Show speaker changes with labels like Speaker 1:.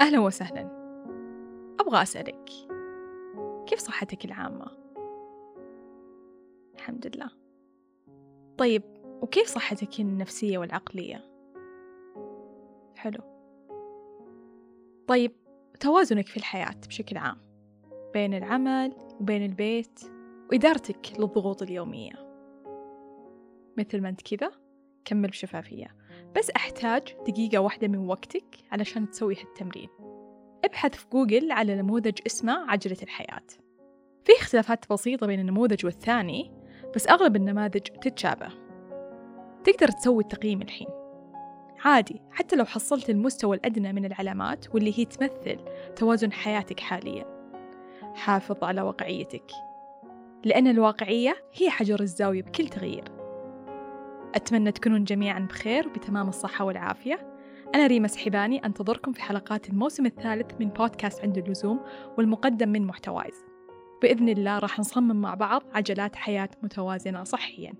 Speaker 1: أهلا وسهلا. أبغى أسألك كيف صحتك العامة؟ الحمد لله. طيب وكيف صحتك النفسية والعقلية؟ حلو. طيب توازنك في الحياة بشكل عام بين العمل وبين البيت وإدارتك للضغوط اليومية. مثل ما أنت كذا كمل بشفافية. بس أحتاج دقيقة واحدة من وقتك علشان تسوي هالتمرين. ابحث في جوجل على نموذج اسمه عجلة الحياة. في اختلافات بسيطة بين النموذج والثاني بس أغلب النماذج تتشابه. تقدر تسوي التقييم الحين. عادي حتى لو حصلت المستوى الأدنى من العلامات واللي هي تمثل توازن حياتك حاليا. حافظ على واقعيتك. لأن الواقعية هي حجر الزاوية بكل تغيير. أتمنى تكونون جميعا بخير وبتمام الصحة والعافية. أنا ريما سحباني أنتظركم في حلقات الموسم الثالث من بودكاست عند اللزوم والمقدم من محتوايز. بإذن الله راح نصمم مع بعض عجلات حياة متوازنة صحياً.